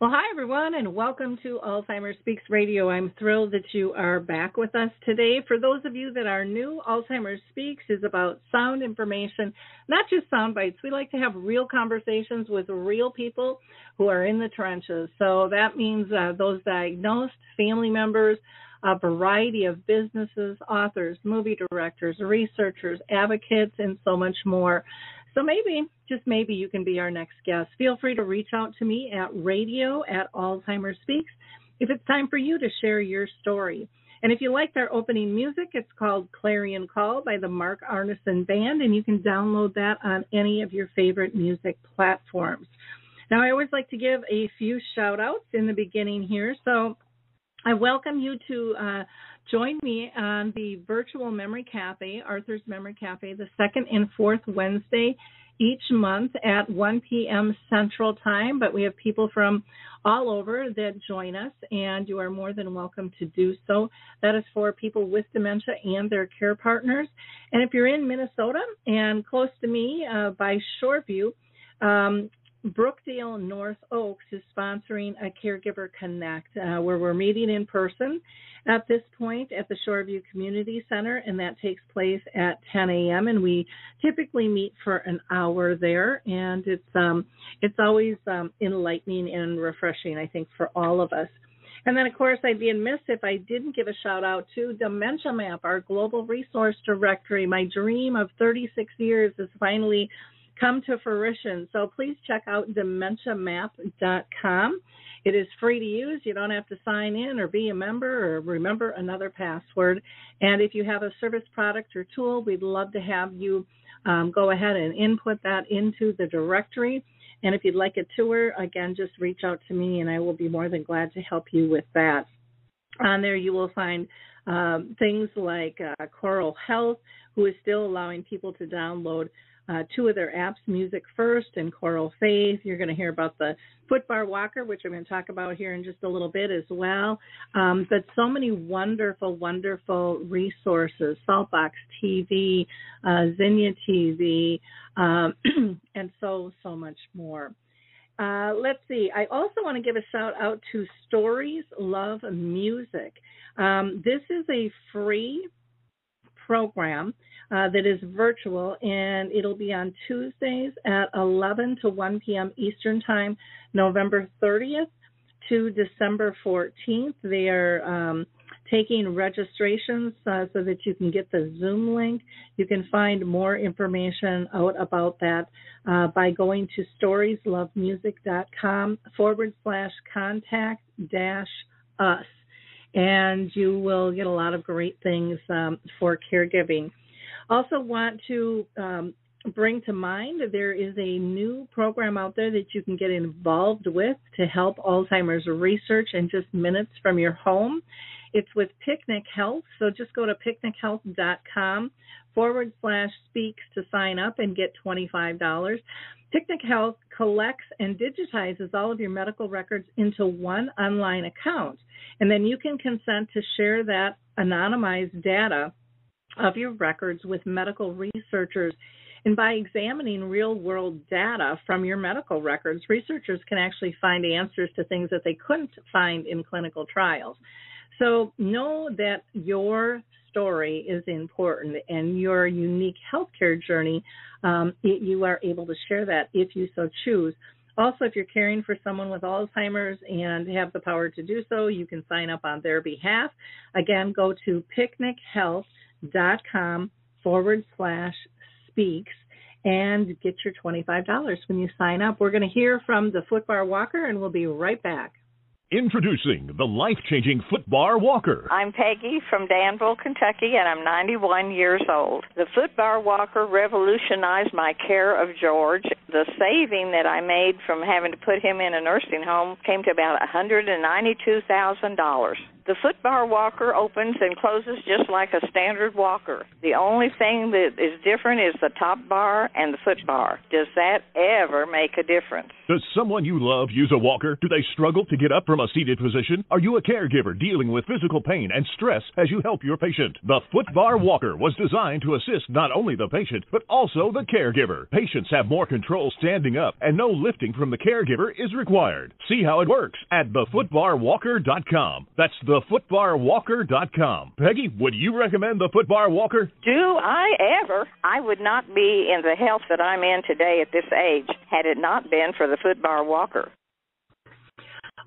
Well, hi everyone, and welcome to Alzheimer's Speaks Radio. I'm thrilled that you are back with us today. For those of you that are new, Alzheimer's Speaks is about sound information, not just sound bites. We like to have real conversations with real people who are in the trenches. So that means uh, those diagnosed, family members, a variety of businesses, authors, movie directors, researchers, advocates, and so much more. So maybe, just maybe, you can be our next guest. Feel free to reach out to me at radio at Alzheimer's Speaks if it's time for you to share your story. And if you liked our opening music, it's called Clarion Call by the Mark Arneson Band, and you can download that on any of your favorite music platforms. Now, I always like to give a few shout outs in the beginning here. So I welcome you to uh, join me on the virtual Memory Cafe, Arthur's Memory Cafe, the second and fourth Wednesday each month at 1 p.m. Central Time. But we have people from all over that join us, and you are more than welcome to do so. That is for people with dementia and their care partners. And if you're in Minnesota and close to me uh, by Shoreview, um, Brookdale North Oaks is sponsoring a Caregiver Connect uh, where we're meeting in person at this point at the Shoreview Community Center, and that takes place at 10 a.m. And we typically meet for an hour there, and it's um, it's always um, enlightening and refreshing, I think, for all of us. And then, of course, I'd be amiss if I didn't give a shout out to Dementia Map, our global resource directory. My dream of 36 years is finally come to fruition. So please check out dementiamap.com. It is free to use. You don't have to sign in or be a member or remember another password. And if you have a service product or tool, we'd love to have you um, go ahead and input that into the directory. And if you'd like a tour, again, just reach out to me and I will be more than glad to help you with that. On there, you will find um, things like uh, Coral Health, who is still allowing people to download uh, two of their apps, Music First and Choral Faith. You're going to hear about the Footbar Walker, which I'm going to talk about here in just a little bit as well. Um, but so many wonderful, wonderful resources Saltbox TV, uh, Zinnia TV, um, and so, so much more. Uh, let's see. I also want to give a shout out to Stories Love Music. Um, this is a free program uh, that is virtual, and it'll be on Tuesdays at 11 to 1 p.m. Eastern Time, November 30th to December 14th. They are um, taking registrations uh, so that you can get the Zoom link. You can find more information out about that uh, by going to storieslovemusic.com forward slash contact dash us. And you will get a lot of great things um, for caregiving. Also, want to um, bring to mind there is a new program out there that you can get involved with to help Alzheimer's research in just minutes from your home. It's with Picnic Health, so just go to picnichealth.com forward slash speaks to sign up and get $25. Picnic Health collects and digitizes all of your medical records into one online account, and then you can consent to share that anonymized data of your records with medical researchers. And by examining real world data from your medical records, researchers can actually find answers to things that they couldn't find in clinical trials. So know that your story is important and your unique healthcare journey, um, it, you are able to share that if you so choose. Also, if you're caring for someone with Alzheimer's and have the power to do so, you can sign up on their behalf. Again, go to picnichealth.com forward slash speaks and get your $25 when you sign up. We're going to hear from the Footbar Walker and we'll be right back. Introducing the life changing Footbar Walker. I'm Peggy from Danville, Kentucky, and I'm 91 years old. The Footbar Walker revolutionized my care of George. The saving that I made from having to put him in a nursing home came to about $192,000. The footbar walker opens and closes just like a standard walker. The only thing that is different is the top bar and the foot bar. Does that ever make a difference? Does someone you love use a walker? Do they struggle to get up from a seated position? Are you a caregiver dealing with physical pain and stress as you help your patient? The footbar walker was designed to assist not only the patient, but also the caregiver. Patients have more control standing up, and no lifting from the caregiver is required. See how it works at thefootbarwalker.com. That's thefootbarwalker.com. Peggy, would you recommend the footbar walker? Do I ever? I would not be in the health that I'm in today at this age had it not been for the footbar walker.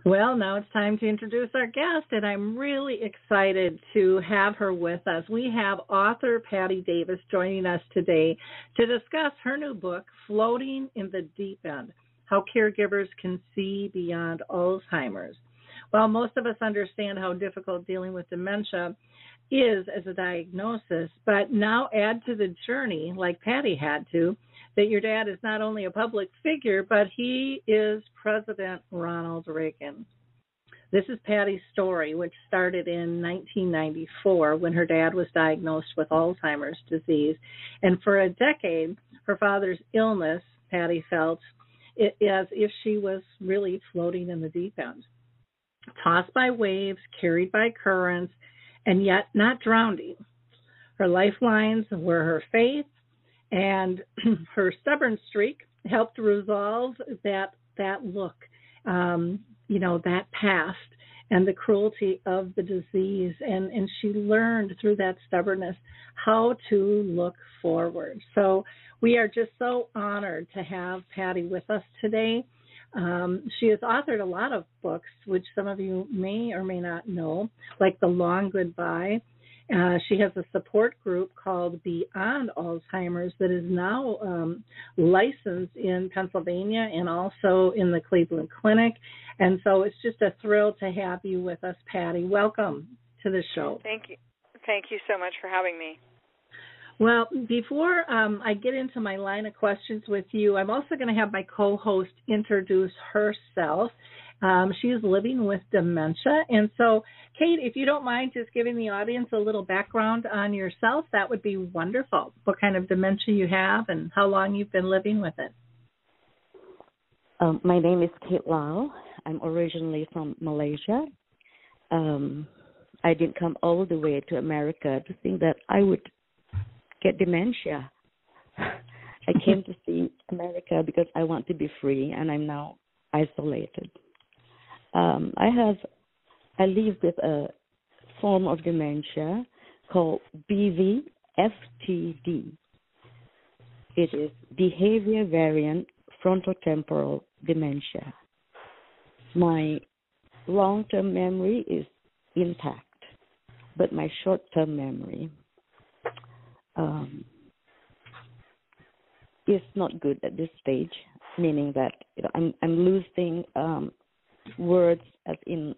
Well, now it's time to introduce our guest, and I'm really excited to have her with us. We have author Patti Davis joining us today to discuss her new book, Floating in the Deep End How Caregivers Can See Beyond Alzheimer's. While most of us understand how difficult dealing with dementia is as a diagnosis, but now add to the journey, like Patty had to, that your dad is not only a public figure, but he is President Ronald Reagan. This is Patti's story, which started in 1994 when her dad was diagnosed with Alzheimer's disease. And for a decade, her father's illness, Patti felt, it, as if she was really floating in the deep end tossed by waves, carried by currents, and yet not drowning. Her lifelines were her faith, and her stubborn streak helped resolve that that look, um, you know, that past and the cruelty of the disease. And, and she learned through that stubbornness how to look forward. So we are just so honored to have Patti with us today. Um, she has authored a lot of books, which some of you may or may not know, like The Long Goodbye. Uh, she has a support group called Beyond Alzheimer's that is now um, licensed in Pennsylvania and also in the Cleveland Clinic. And so it's just a thrill to have you with us, Patti. Welcome to the show. Thank you. Thank you so much for having me. Well, before um, I get into my line of questions with you, I'm also going to have my co host introduce herself. Um, she is living with dementia. And so, Kate, if you don't mind just giving the audience a little background on yourself, that would be wonderful. What kind of dementia you have and how long you've been living with it. Um, my name is Kate Lau. I'm originally from Malaysia. Um, I didn't come all the way to America to think that I would get dementia. I came to see America because I want to be free, and I'm now isolated. Um, I have I live with a form of dementia called BVFTD. It is behavior variant frontotemporal dementia. My long term memory is intact, but my short term memory um, is not good at this stage, meaning that you know, I'm I'm losing um, words as in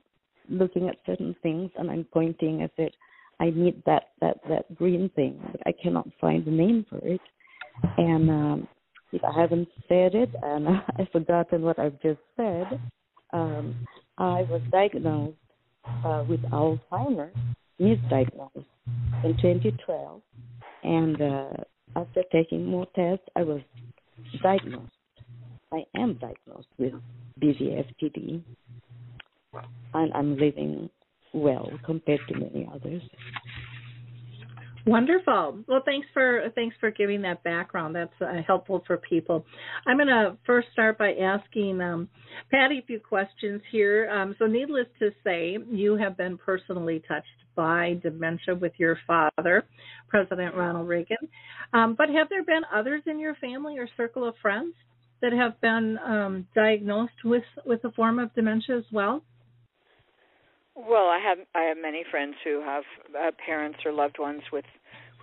looking at certain things and I'm pointing as it. I need that that that green thing, but I cannot find the name for it, and um, if I haven't said it and I've forgotten what I've just said, um, I was diagnosed uh, with Alzheimer's, misdiagnosed in 2012 and uh, after taking more tests, I was diagnosed. I am diagnosed with BVFTD, and I'm living well compared to many others. Wonderful. Well, thanks for thanks for giving that background. That's uh, helpful for people. I'm going to first start by asking um, Patti a few questions here. Um, so, needless to say, you have been personally touched by dementia with your father, President Ronald Reagan. Um, but have there been others in your family or circle of friends that have been um, diagnosed with with a form of dementia as well? Well, I have I have many friends who have uh, parents or loved ones with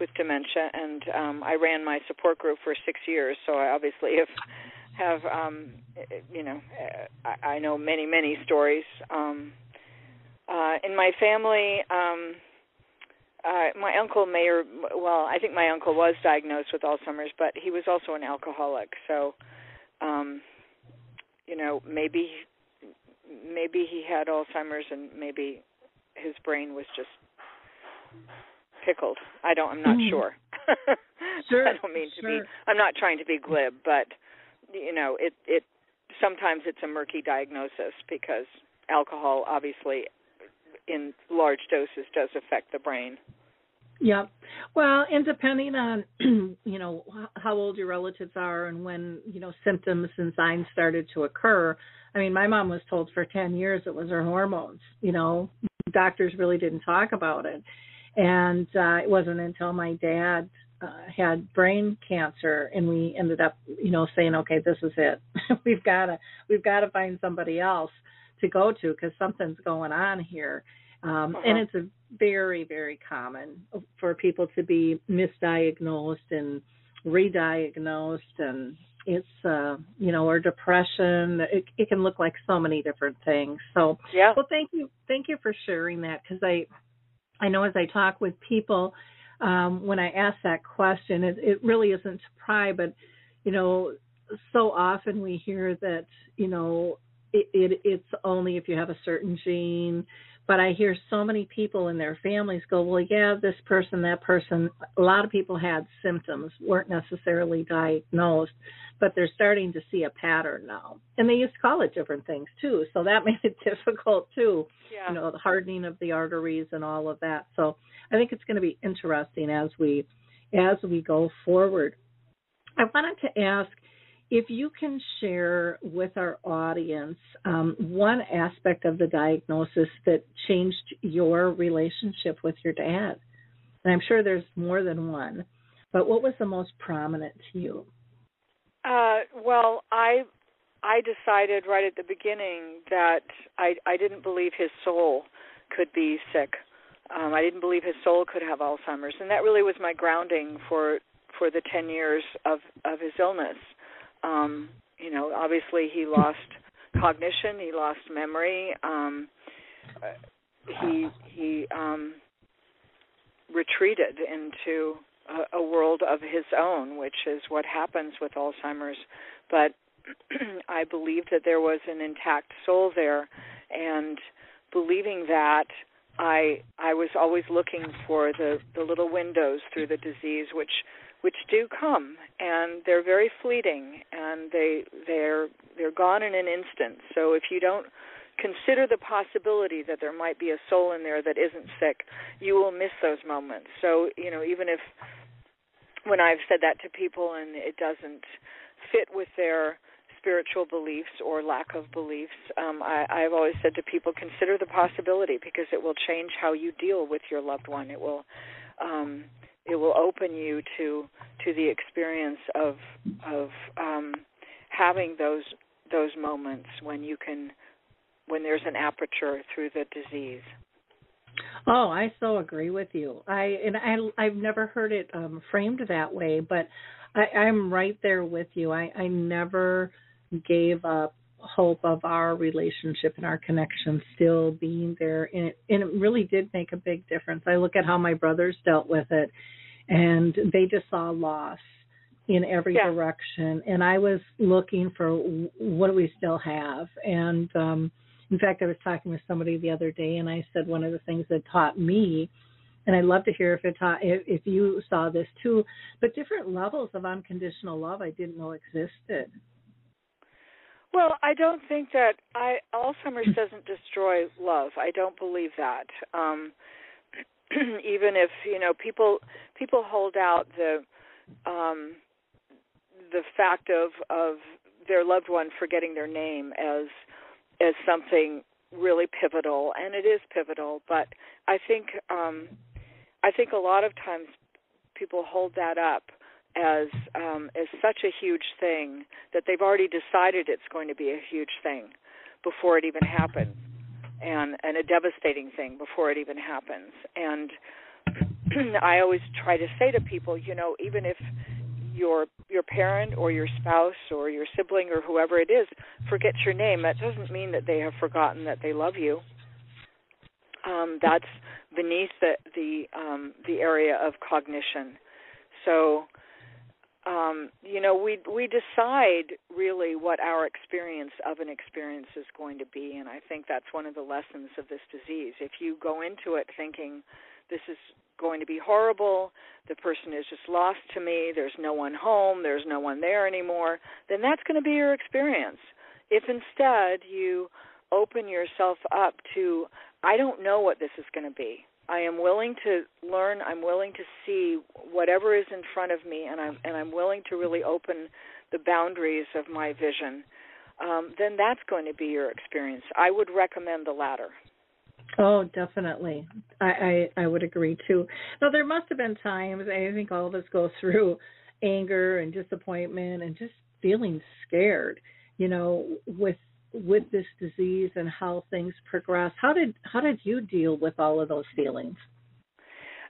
with dementia, and um, I ran my support group for six years, so I obviously have have um, you know I, I know many many stories. Um, uh, in my family, um, uh, my uncle may or well, I think my uncle was diagnosed with Alzheimer's, but he was also an alcoholic. So, um, you know, maybe maybe he had Alzheimer's and maybe his brain was just pickled. I don't. I'm not Mhm. sure. Sure, I don't mean to be. I'm not trying to be glib, but you know, it it sometimes it's a murky diagnosis because alcohol obviously in large doses does affect the brain. Yeah. Well, and depending on you know how old your relatives are and when you know symptoms and signs started to occur. I mean, my mom was told for 10 years it was her hormones. You know, doctors really didn't talk about it. And uh it wasn't until my dad uh, had brain cancer and we ended up, you know, saying, "Okay, this is it. we've got to we've got to find somebody else to go to because something's going on here." Um, And Uh-huh. it's a very, very common for people to be misdiagnosed and re-diagnosed, and it's, uh, you know, or depression. It, it can look like so many different things. So, Yeah. well, thank you, thank you for sharing that because I, I know as I talk with people, um, when I ask that question, it, it really isn't to pry, but you know, so often we hear that you know it, it it's only if you have a certain gene. But I hear so many people in their families go, well, yeah, this person, that person. A lot of people had symptoms, weren't necessarily diagnosed, but they're starting to see a pattern now. And they used to call it different things too, so that made it difficult too Yeah. you know the hardening of the arteries and all of that so i think it's going to be interesting as we as we go forward i wanted to ask if you can share with our audience um, one aspect of the diagnosis that changed your relationship with your dad and i'm sure there's more than one but what was the most prominent to you Uh, well, I I decided right at the beginning that I I didn't believe his soul could be sick. Um, I didn't believe his soul could have Alzheimer's, and that really was my grounding for for the ten years of of his illness. Um, you know, obviously he lost cognition, he lost memory. Um, he he um, retreated into a, a world of his own, which is what happens with Alzheimer's. But I believed that there was an intact soul there, and believing that, I I was always looking for the the little windows through the disease, which which do come, and they're very fleeting, and they they're they're gone in an instant. So if you don't consider the possibility that there might be a soul in there that isn't sick, you will miss those moments. So, you know, even if when I've said that to people and it doesn't fit with their spiritual beliefs or lack of beliefs, um, I, I've always said to people, consider the possibility because it will change how you deal with your loved one. It will um, it will open you to to the experience of of um, having those those moments when you can when there's an aperture through the disease. Oh, I so agree with you. I and I I've never heard it um framed that way, but I, I'm right there with you. I, I never gave up hope of our relationship and our connection still being there and it and it really did make a big difference. I look at how my brothers dealt with it and they just saw loss in every Yeah. direction and I was looking for what do we still have and um in fact, I was talking with somebody the other day, and I said one of the things that taught me, and I'd love to hear if it taught if, if you saw this too, but different levels of unconditional love I didn't know existed. Well, I don't think that I Alzheimer's doesn't destroy love. I don't believe that. Um even if, you know, people people hold out the um the fact of of their loved one forgetting their name as as something really pivotal and it is pivotal, but I think um I think a lot of times people hold that up as um, as such a huge thing that they've already decided it's going to be a huge thing before it even happens, and and a devastating thing before it even happens. And I always try to say to people, you know, even if your your parent or your spouse or your sibling or whoever it is forgets your name, that doesn't mean that they have forgotten that they love you. Um, that's beneath the the um, the area of cognition. So um, you know, we we decide really what our experience of an experience is going to be, and I think that's one of the lessons of this disease. If you go into it thinking this is going to be horrible, the person is just lost to me, there's no one home, there's no one there anymore, then that's going to be your experience. If instead you open yourself up to, I don't know what this is going to be. I am willing to learn. I'm willing to see whatever is in front of me, and I'm and I'm willing to really open the boundaries of my vision. Um, then that's going to be your experience. I would recommend the latter. Oh, definitely. I, I I would agree too. Now there must have been times I think all of us go through anger and disappointment and just feeling scared, you know, with with this disease and how things progress. How did how did you deal with all of those feelings?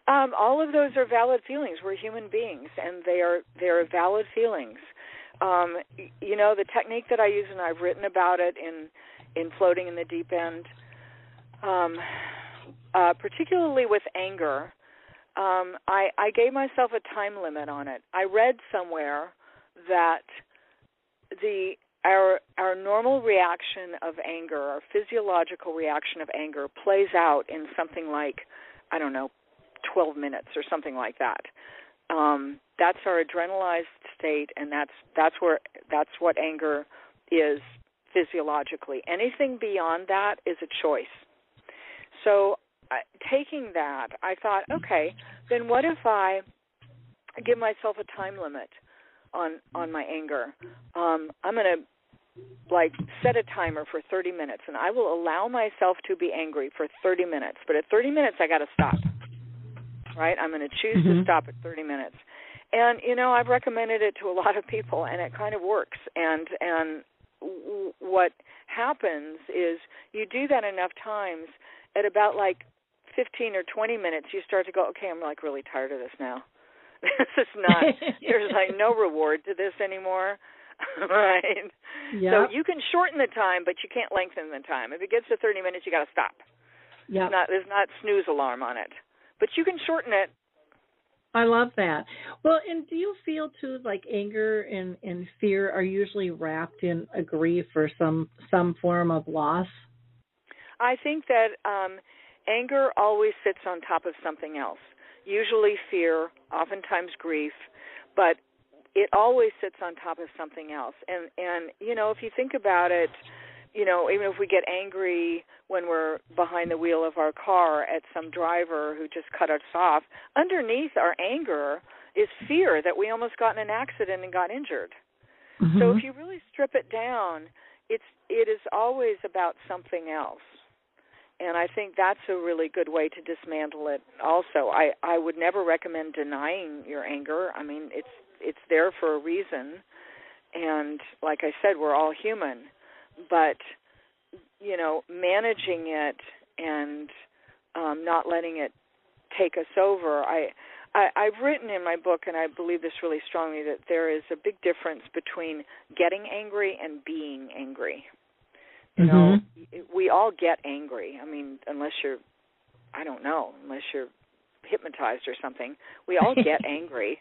Um, all of those are valid feelings. We're human beings, and they are they are valid feelings. Um, you know, the technique that I use, and I've written about it in in floating in the deep end. Um, uh, particularly with anger, um, I, I gave myself a time limit on it. I read somewhere that the our our normal reaction of anger, our physiological reaction of anger, plays out in something like I don't know, 12 minutes or something like that. Um, that's our adrenalized state, and that's that's where that's what anger is physiologically. Anything beyond that is a choice. So, uh, taking that, I thought, okay, then what if I give myself a time limit on on my anger? Um, I'm going to like set a timer for 30 minutes and I will allow myself to be angry for 30 minutes. But at 30 minutes I got to stop. Right? I'm going to choose mm-hmm. to stop at 30 minutes. And you know, I've recommended it to a lot of people and it kind of works. And and w- what happens is you do that enough times at about like 15 or 20 minutes you start to go, okay, I'm like really tired of this now. this is not there's like no reward to this anymore right? Yep. So you can shorten the time, but you can't lengthen the time. If it gets to 30 minutes, you got to stop. Yeah. Not there's not snooze alarm on it, but you can shorten it. I love that. Well, and do you feel too like anger and and fear are usually wrapped in a grief or some some form of loss? I think that um anger always sits on top of something else. Usually fear, oftentimes grief, but it always sits on top of something else. And and you know, if you think about it, you know, even if we get angry when we're behind the wheel of our car at some driver who just cut us off, underneath our anger is fear that we almost got in an accident and got injured. Mm-hmm. So if you really strip it down, it's it is always about something else. And I think that's a really good way to dismantle it also. I I would never recommend denying your anger. I mean, it's it's there for a reason and like i said we're all human but you know managing it and um not letting it take us over i I, I've written in my book, and I believe this really strongly, that there is a big difference between getting angry and being angry. You know, mm-hmm. we all get angry. I mean, unless you're, I don't know, unless you're hypnotized or something, we all get angry.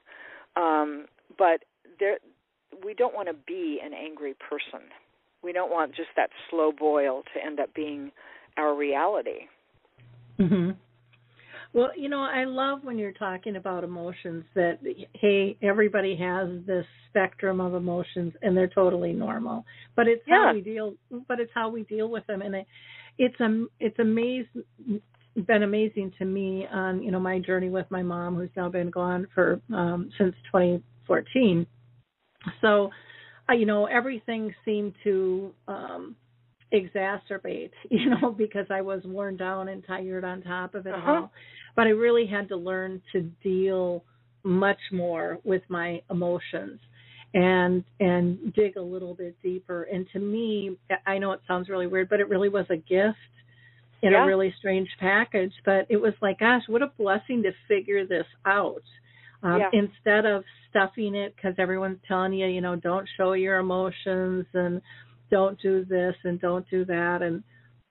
Um, but there, we don't want to be an angry person. We don't want just that slow boil to end up being our reality. Mhm. Well, you know, I love when you're talking about emotions that hey, everybody has this spectrum of emotions and they're totally normal. But it's yeah. how we deal but it's how we deal with them and it, it's um it's amazing been amazing to me on, you know, my journey with my mom who's now been gone for um since 2014. So, uh, you know, everything seemed to um exacerbate, you know, because I was worn down and tired on top of it Uh-huh. all. But I really had to learn to deal much more with my emotions and and dig a little bit deeper and to me i know it sounds really weird but it really was a gift in Yeah. a really strange package but it was like gosh what a blessing to figure this out um, Yeah. instead of stuffing it because everyone's telling you you know don't show your emotions and don't do this and don't do that and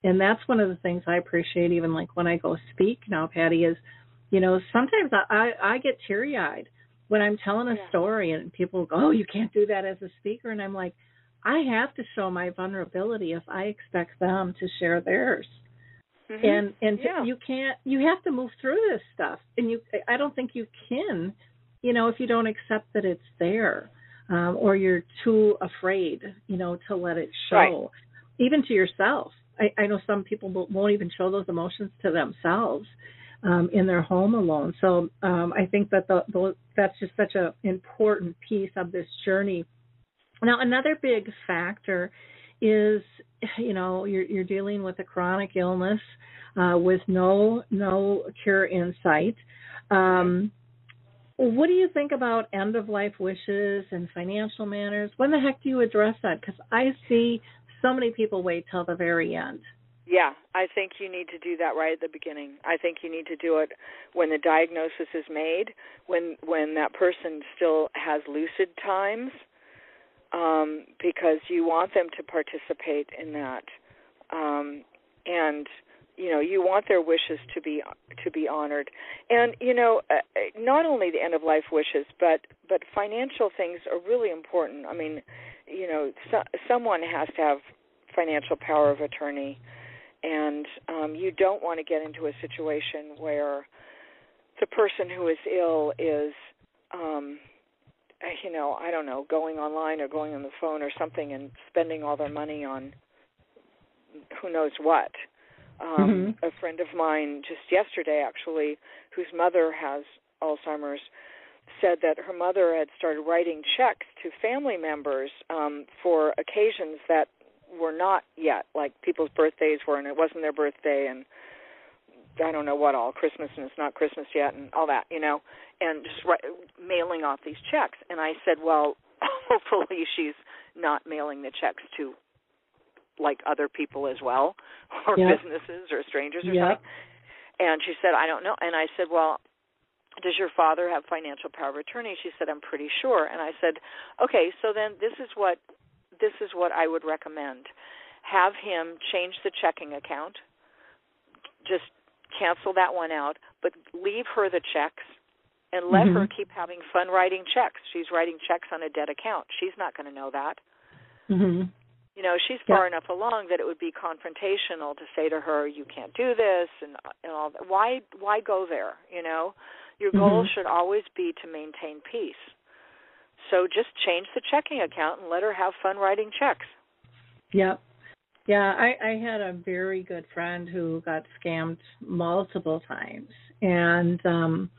and that's one of the things i appreciate even like when i go speak now Patti is you know sometimes i i, I get teary eyed when i'm telling a Yeah. story and people go oh you can't do that as a speaker and i'm like i have to show my vulnerability if i expect them to share theirs Mhm. and and Yeah. you can't you have to move through this stuff and you i don't think you can you know if you don't accept that it's there um or you're too afraid you know to let it show Right. even to yourself i i know some people won't won't even show those emotions to themselves um in their home alone so um i think that the, the that's just such an important piece of this journey now another big factor is you know you're you're dealing with a chronic illness uh, with no no cure in sight. Um, what do you think about end of life wishes and financial matters? When the heck do you address that? Because I see so many people wait till the very end. Yeah, I think you need to do that right at the beginning. I think you need to do it when the diagnosis is made, when when that person still has lucid times, um, because you want them to participate in that, um, and you know you want their wishes to be to be honored, and you know uh, uh, not only the end of life wishes, but but financial things are really important. I mean, you know, so, someone has to have financial power of attorney. And um, you don't want to get into a situation where the person who is ill is um you know i don't know going online or going on the phone or something and spending all their money on who knows what. Um a friend of mine just yesterday actually whose mother has alzheimer's said that her mother had started writing checks to family members um for occasions that were not yet like people's birthdays were and it wasn't their birthday and I don't know what all Christmas and it's not Christmas yet and all that you know and just write, mailing off these checks and I said well hopefully she's not mailing the checks to like other people as well or Yep. businesses or strangers or Yep. something and she said I don't know and I said well does your father have financial power of attorney she said I'm pretty sure and I said okay so then this is what this is what I would recommend. Have him change the checking account. Just cancel that one out, but leave her the checks and let her Mhm. keep having fun writing checks. She's writing checks on a dead account. She's not going to know that. hmm You know, she's Yeah. far enough along that it would be confrontational to say to her, "You can't do this," and and all that. Why why go there? You know, your goal Mhm. should always be to maintain peace. So just change the checking account and let her have fun writing checks. Yep. Yeah, I, I had a very good friend who got scammed multiple times. And um,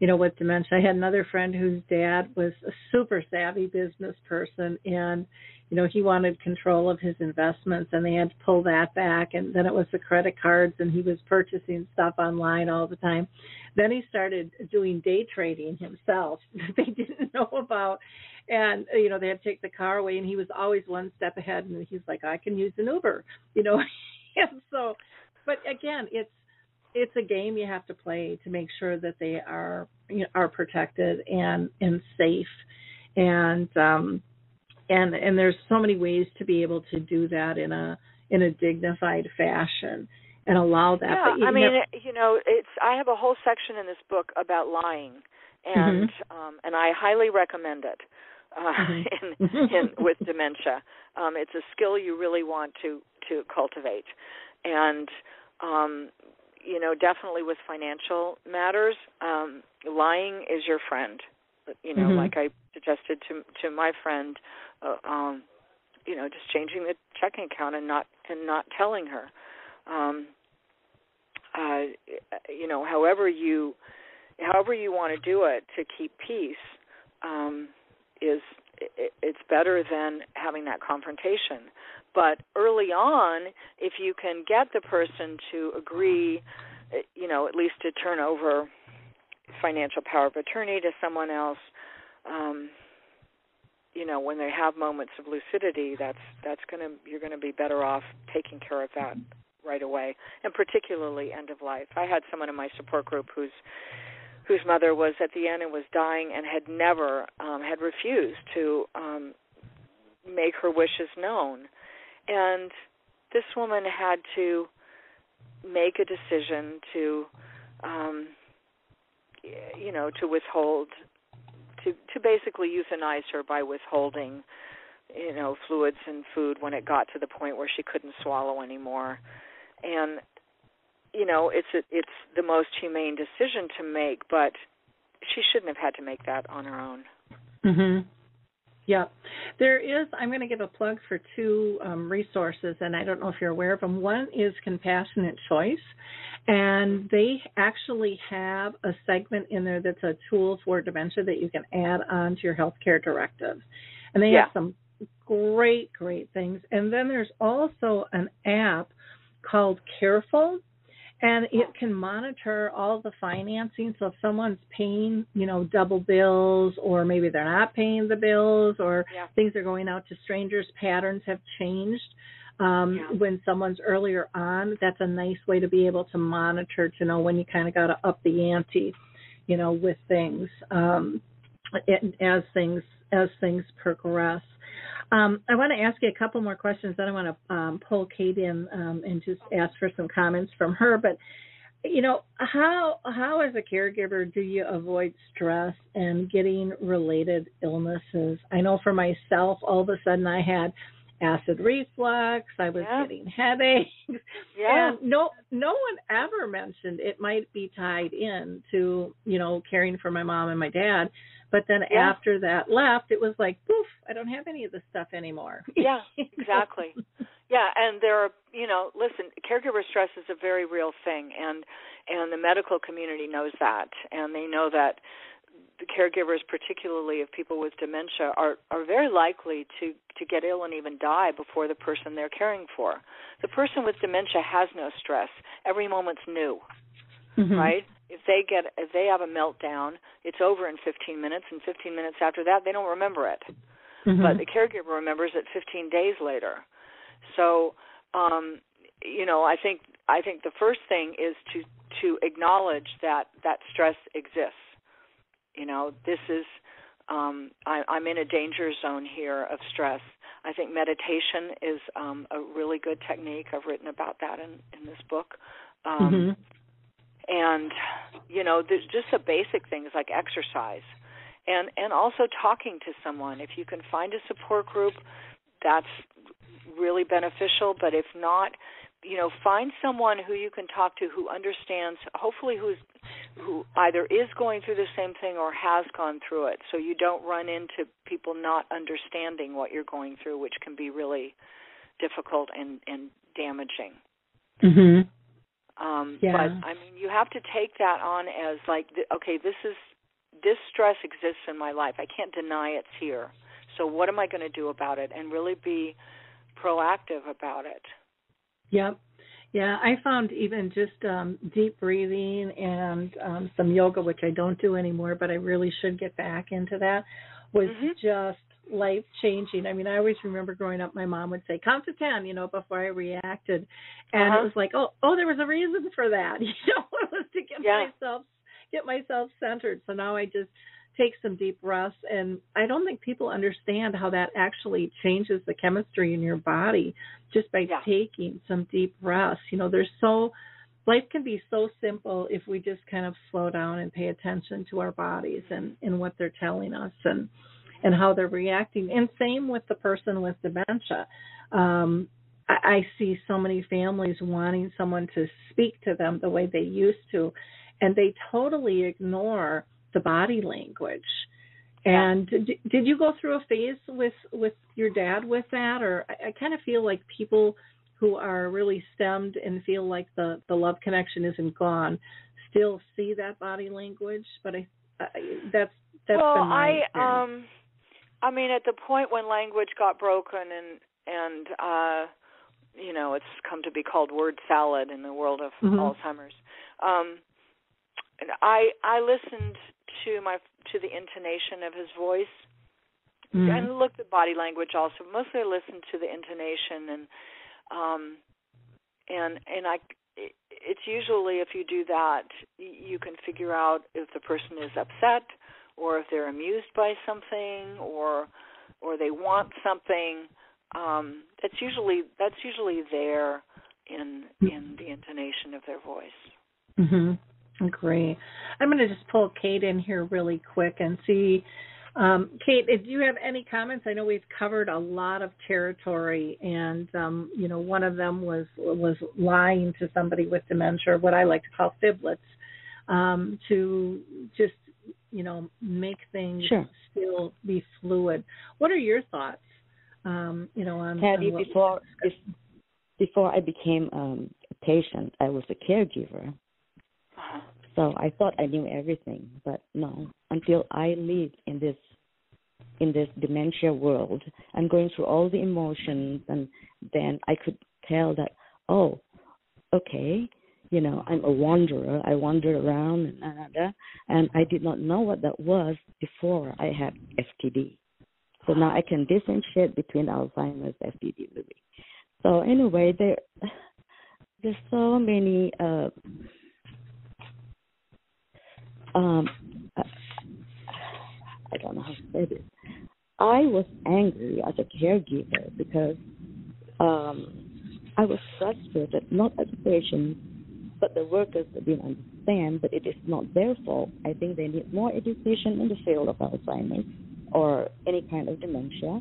you know, with dementia. I had another friend whose dad was a super savvy business person and you know, he wanted control of his investments and they had to pull that back and then it was the credit cards and he was purchasing stuff online all the time. Then he started doing day trading himself that they didn't know about and you know they had to take the car away and he was always one step ahead and he's like i can use an uber you know and so but again it's it's a game you have to play to make sure that they are you know, are protected and and safe and um and and there's so many ways to be able to do that in a in a dignified fashion and allow that Yeah, I mean, have- you know, it's I have a whole section in this book about lying, and Mm-hmm. um, and I highly recommend it uh, Mhm. in, in with dementia. Um, it's a skill you really want to to cultivate, and um, you know, definitely with financial matters, um, lying is your friend. You know, Mhm. like I suggested to to my friend, uh, um, you know, just changing the checking account and not and not telling her. Um, uh, you know, however you however you want to do it to keep peace um, is it, it's better than having that confrontation. But early on, if you can get the person to agree, you know, at least to turn over financial power of attorney to someone else. Um, you know, when they have moments of lucidity, that's that's going to you're going to be better off taking care of that right away, and particularly end of life. I had someone in my support group whose whose mother was at the end and was dying and had never um had refused to um make her wishes known. And this woman had to make a decision to um you know to withhold to to basically euthanize her by withholding you know fluids and food when it got to the point where she couldn't swallow anymore. And you know it's a, it's the most humane decision to make but she shouldn't have had to make that on her own. Mhm yeah there is i'm going to give a plug for two um, resources and i don't know if you're aware of them. One is compassionate choice and they actually have a segment in there that's a tool for dementia that you can add on to your healthcare directives and they Yeah. have some great great things. And then there's also an app called Carefull and it can monitor all the financing so if someone's paying you know double bills or maybe they're not paying the bills or Yeah. things are going out to strangers patterns have changed um Yeah. when someone's earlier on that's a nice way to be able to monitor to know when you kind of got to up the ante you know with things um it, as things as things progress um, I want to ask you a couple more questions. Then I want to um, pull Kate in um, and just ask for some comments from her. But you know, how how as a caregiver do you avoid stress and getting related illnesses? I know for myself, all of a sudden I had acid reflux. I was Yeah. getting headaches. yeah And no no one ever mentioned it might be tied in to, you know, caring for my mom and my dad. But then Yeah. after that left, it was like, poof, I don't have any of this stuff anymore. yeah exactly yeah and there are you know listen caregiver stress is a very real thing and and the medical community knows that and they know that the caregivers particularly of people with dementia are are very likely to to get ill and even die before the person they're caring for the person with dementia has no stress every moment's new Mhm. right if they get if they have a meltdown it's over in 15 minutes and 15 minutes after that they don't remember it Mhm. but the caregiver remembers it 15 days later. So, um, you know, I think I think the first thing is to to acknowledge that that stress exists. You know, this is um, I, I'm in a danger zone here of stress. I think meditation is um, a really good technique. I've written about that in in this book. Um, Mhm. And you know there's just the basic things like exercise and and also talking to someone. If you can find a support group that's really beneficial. But if not you know find someone who you can talk to who understands hopefully who's who either is going through the same thing or has gone through it. So you don't run into people not understanding what you're going through which can be really difficult and and damaging. Mhm. Um Yeah. but i mean you have to take that on as like th- okay this is this stress exists in my life i can't deny it's here so what am i going to do about it and really be proactive about it Yep. Yeah, I found even just um deep breathing and um some yoga which I don't do anymore, but I really should get back into that was Mhm. just life changing. I mean, I always remember growing up my mom would say count to 10, you know, before I reacted. And Uh-huh. it was like, "Oh, oh, there was a reason for that." You know, it was to get Yeah. myself get myself centered. So now I just take some deep breaths and I don't think people understand how that actually changes the chemistry in your body just by Yeah. taking some deep breaths. You know, there's so life can be so simple if we just kind of slow down and pay attention to our bodies and and what they're telling us and and how they're reacting. And same with the person with dementia. Um I, I see so many families wanting someone to speak to them the way they used to, and they totally ignore the body language. And did, did you go through a phase with with your dad with that, or I, I kind of feel like people who are really stemmed and feel like the the love connection isn't gone still see that body language, but I, I that's that's well i um i mean at the point when language got broken and and uh you know it's come to be called word salad in the world of Mhm. alzheimer's um I I listened to my to the intonation of his voice Mm. and looked at body language also. Mostly I listened to the intonation and um and and I it's usually if you do that you can figure out if the person is upset or if they're amused by something or or they want something um that's usually that's usually there in in the intonation of their voice Mhm. Great. I'm going to just pull Kate in here really quick and see. Um, Kate, do you have any comments? I know we've covered a lot of territory, and um, you know, one of them was was lying to somebody with dementia, what I like to call fiblets, um, to just you know make things Sure. still be fluid. What are your thoughts? Um, you know, on, Patti, on before before I became um, a patient, I was a caregiver. So I thought I knew everything, but no. Until I lived in this in this dementia world and going through all the emotions, and then I could tell that oh, okay, you know, I'm a wanderer. I wander around and and I did not know what that was before I had FTD. So now I can differentiate between Alzheimer's, FTD. So anyway, there there's so many uh, um I, I don't know how to say this. I was angry as a caregiver because um I was frustrated not at the patient but the workers didn't understand that it is not their fault. I think they need more education in the field of Alzheimer's or any kind of dementia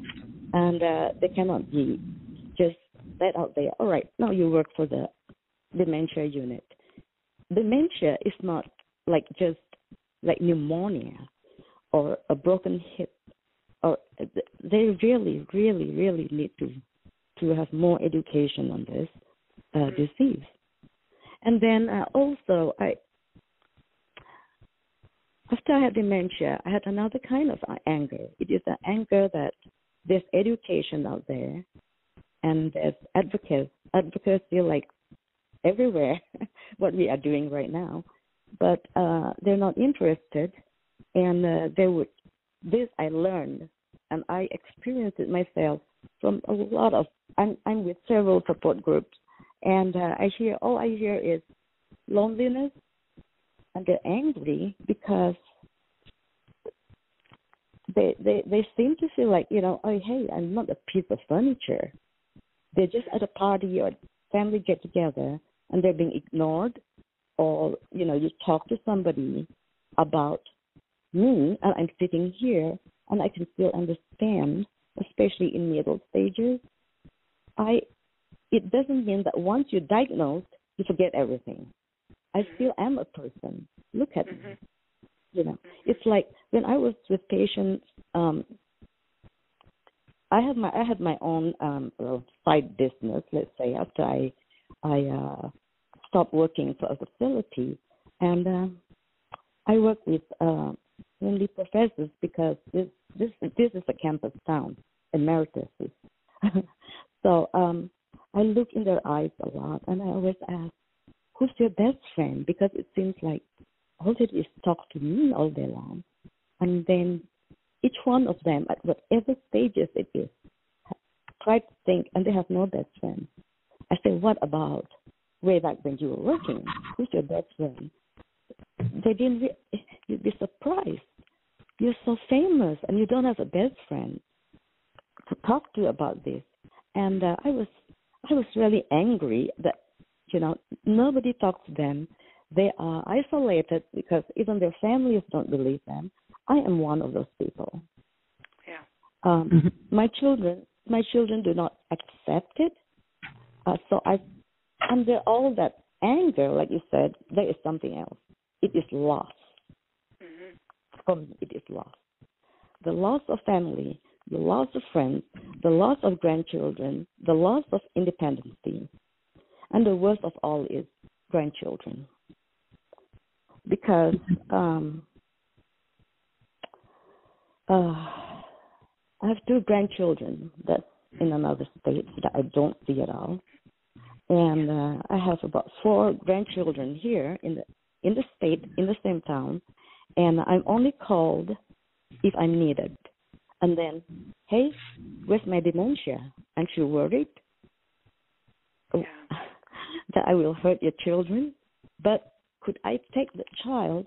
and uh they cannot be just let out there, all right, now you work for the dementia unit. Dementia is not like just like pneumonia or a broken hip or they really really really need to to have more education on this uh, disease and then uh, also i after i had dementia i had another kind of uh, anger. It is an anger that there's education out there and there's advocacy advocacy like everywhere what we are doing right now. But uh they're not interested. And uh, they would this i learned and i experienced it myself from a lot of i'm i'm with several support groups and uh, i hear all i hear is loneliness and they're angry because they they they seem to feel like you know oh hey i'm not a piece of furniture. They're just at a party or family get together and they're being ignored or you know you talk to somebody about me and i'm sitting here and i can still understand especially in middle stages. I it doesn't mean that once you're diagnosed you forget everything. I still am a person. Look at me. You know it's like when i was with patients um i have my i had my own um side business let's say after i i uh stopped working for a facility. And uh, i work with uh mainly professors because this this this is a campus town emeritus so um i look in their eyes a lot and i always ask who's your best friend? Because it seems like all they do is talk to me all day long. And then each one of them at whatever stages it is try to think and they have no best friend. I say what about way back when you were working? Who's your best friend? They didn't re- you'd be surprised. You're so famous and you don't have a best friend to talk to about this. And uh, i was i was really angry that you know nobody talks to them. They are isolated because even their families don't believe them. I am one of those people. Yeah. Um Mhm. my children my children do not accept it. Uh, so i under all that anger like you said there is something else. It is loss. Mhm for me it is loss. The loss of family the loss of friends the loss of grandchildren the loss of independency and the worst of all is grandchildren because um uh I have two grandchildren that's in another state that I don't see at all. And uh, I have about four grandchildren here in the in the state, in the same town, and I'm only called if I'm needed. And then, hey, where's my dementia? Aren't you worried oh, Yeah. that I will hurt your children? But could I take the child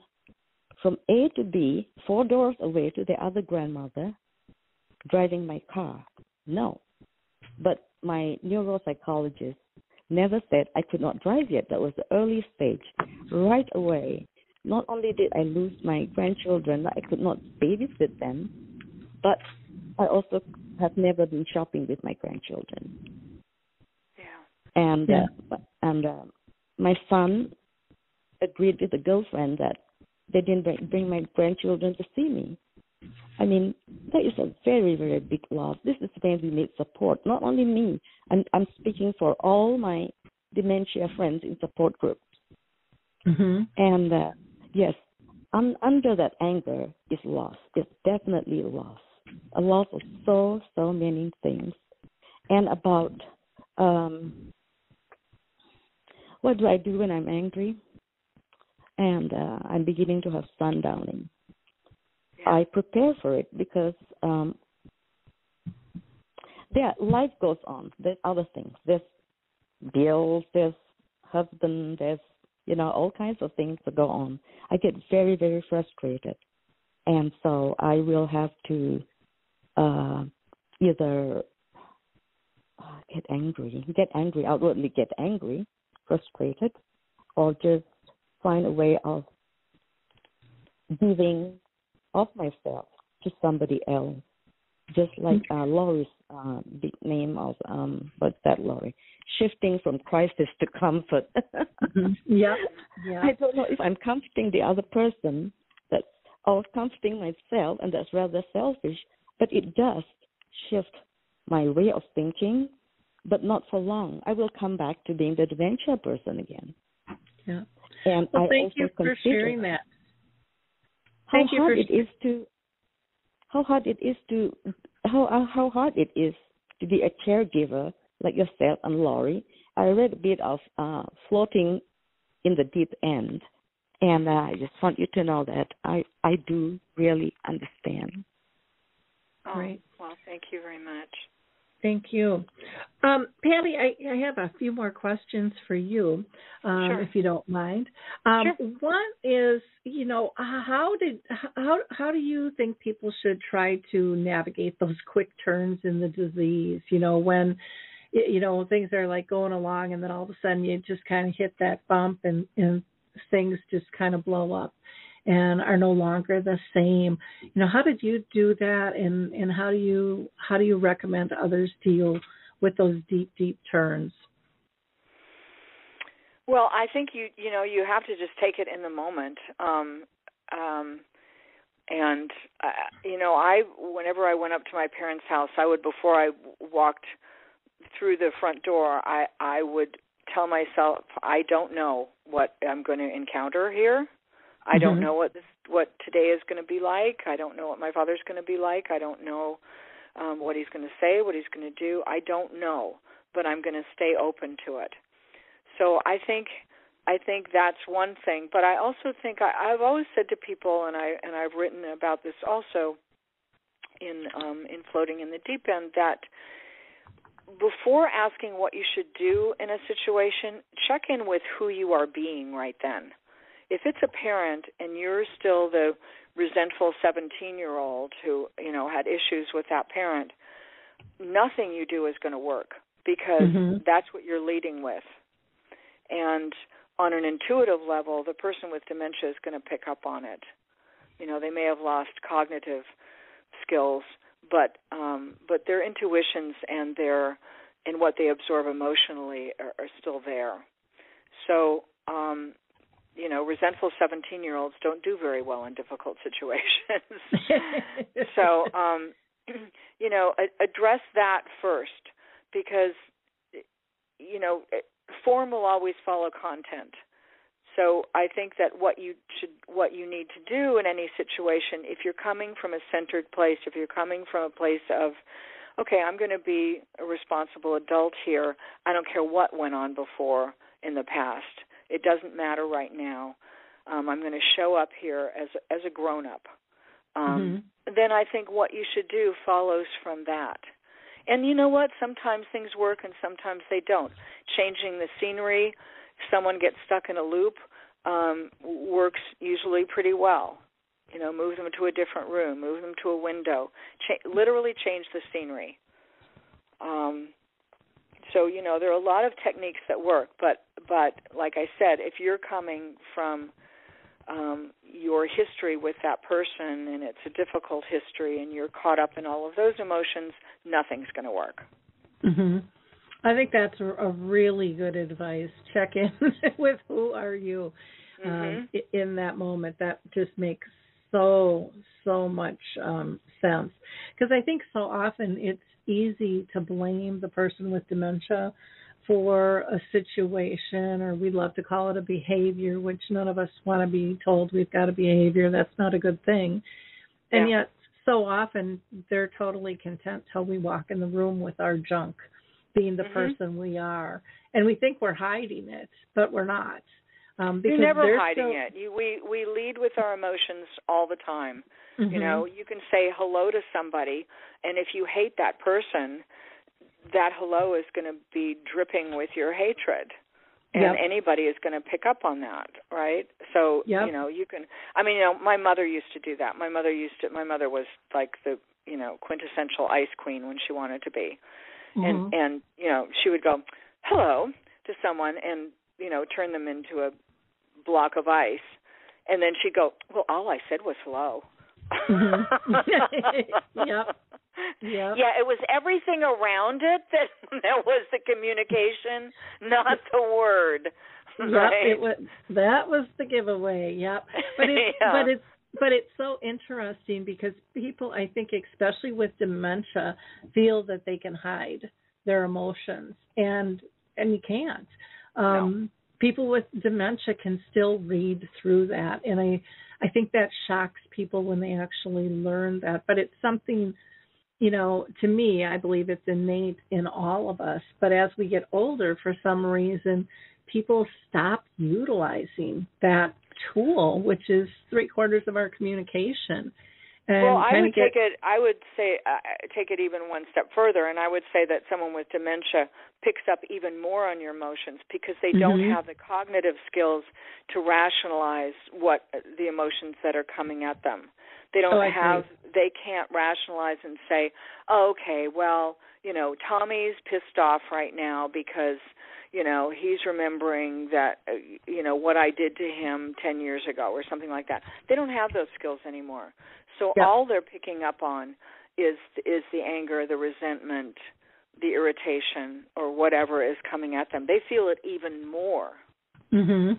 from A to B, four doors away to the other grandmother, driving my car? No. But my neuropsychologist never said I could not drive yet. That was the early stage. Right away, not only did I lose my grandchildren, I could not babysit them, but I also have never been shopping with my grandchildren. Yeah. And Yeah. uh, and uh, my son agreed with the girlfriend that they didn't bring, bring my grandchildren to see me. I mean, that is a very, very big loss. This is when we need support. Not only me, I'm, I'm speaking for all my dementia friends in support groups. Mm-hmm. And uh, yes, un- under that anger is loss. It's definitely loss. A loss of so, so many things. And about um, what do I do when I'm angry? And uh, I'm beginning to have sundowning. I prepare for it because um, there life goes on. There's other things. There's bills. There's husband. There's you know all kinds of things that go on. I get very very frustrated, and so I will have to uh, either uh, get angry, get angry outwardly, get angry, frustrated, or just find a way of giving of myself to somebody else. Just like uh, Lori's uh, big name of um, what's that, Lori? Shifting from crisis to comfort. Mm-hmm. Yeah. Yeah. I don't know if I'm comforting the other person, that or comforting myself, and that's rather selfish. But it does shift my way of thinking, but not for long. I will come back to being the dementia person again. Yeah. And Well, I thank you for sharing that. how Thank you hard for it is to how hard it is to how uh, how hard it is to be a caregiver like yourself and Lori. I read a bit of uh, floating in the deep end, and uh, I just want you to know that I I do really understand. Oh, Great. Well, thank you very much. Thank you. Um, Patti, I, I have a few more questions for you, um, Sure. if you don't mind. Um, Sure. One is, you know, how did how how do you think people should try to navigate those quick turns in the disease? You know, when you know things are like going along, and then all of a sudden you just kind of hit that bump, and and things just kind of blow up and are no longer the same you know how did you do that and and how do you how do you recommend others deal with those deep deep turns Well, I think you you know you have to just take it in the moment. Um, um, and uh, you know, I whenever I went up to my parents' house, I would before I walked through the front door, I I would tell myself I don't know what I'm going to encounter here. I don't Mhm. know what this what today is going to be like. I don't know what my father's going to be like. I don't know um what he's going to say, what he's going to do. I don't know, but I'm going to stay open to it. So I think I think that's one thing, but I also think I, I've always said to people, and I and I've written about this also in um, in floating in the deep end that before asking what you should do in a situation, check in with who you are being right then. If it's a parent and you're still the resentful 17 year old who you know had issues with that parent, nothing you do is going to work because Mhm. that's what you're leading with. And on an intuitive level, the person with dementia is going to pick up on it. You know, they may have lost cognitive skills, but um, but their intuitions and their and what they absorb emotionally are, are still there. So, um, you know, resentful 17-year-olds don't do very well in difficult situations. so, um, you know, address that first because you know form will always follow content. So I think that what you should what you need to do in any situation if you're coming from a centered place, if you're coming from a place of okay, I'm going to be a responsible adult here. I don't care what went on before in the past. It doesn't matter right now. Um, I'm going to show up here as as a grown up. Um, Mhm. Then I think what you should do follows from that. And you know what? Sometimes things work and sometimes they don't. Changing the scenery, someone gets stuck in a loop, um, works usually pretty well. You know, move them to a different room, move them to a window, cha- literally change the scenery. Um, so you know there are a lot of techniques that work, but but like I said, if you're coming from um, your history with that person and it's a difficult history and you're caught up in all of those emotions, nothing's going to work. hmm I think that's a, really good advice. Check in with who are you um, Mhm. i- in that moment. That just makes so so much um, sense because I think so often it's easy to blame the person with dementia for a situation, or we love to call it a behavior, which none of us want to be told we've got a behavior. That's not a good thing. And Yeah. yet, so often they're totally content till we walk in the room with our junk, being the Mhm. person we are, and we think we're hiding it, but we're not. Um, because You're never hiding so- it. You, we we lead with our emotions all the time. You Mhm. know, you can say hello to somebody, and if you hate that person, that hello is going to be dripping with your hatred. And Yep. anybody is going to pick up on that, right? So, Yep. you know, you can I mean, you know, my mother used to do that. My mother used to my mother was like the, you know, quintessential ice queen when she wanted to be. And Mhm. and, you know, she would go, "Hello" to someone and, you know, turn them into a block of ice. And then she'd go, "Well, all I said was hello." Mhm. Yep. Yep. Yeah, it was everything around it that that was the communication, not the word. Yep, it was that was the giveaway. Yep. But it's Yeah. but it's but it's so interesting because people I think especially with dementia feel that they can hide their emotions and and you can't. Um people with dementia can still read through that and I I think that shocks people when they actually learn that, but it's something you know, to me, I believe it's innate in all of us. But as we get older, for some reason, people stop utilizing that tool, which is three quarters of our communication. And well, I would get, take it. I would say uh, take it even one step further, and I would say that someone with dementia picks up even more on your emotions because they don't Mhm. have the cognitive skills to rationalize what the emotions that are coming at them. They don't Oh, have. They can't rationalize and say, oh, "Okay, well, you know, Tommy's pissed off right now because." You know, he's remembering that, uh, you know, what I did to him 10 years ago or something like that. They don't have those skills anymore. So Yeah. all they're picking up on is is the anger, the resentment, the irritation, or whatever is coming at them. They feel it even more. Mhm.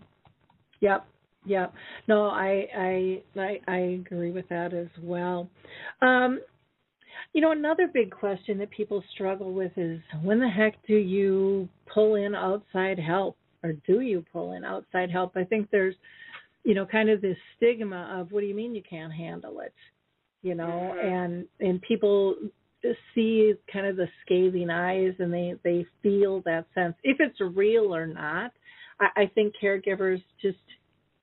Yep. Yep. No, I I I I agree with that as well. Um you know, another big question that people struggle with is when the heck do you pull in outside help or do you pull in outside help? I think there's you know, kind of this stigma of what do you mean you can't handle it? You know, Mhm. and and people see kind of the scathing eyes and they they feel that sense if it's real or not I, I think caregivers just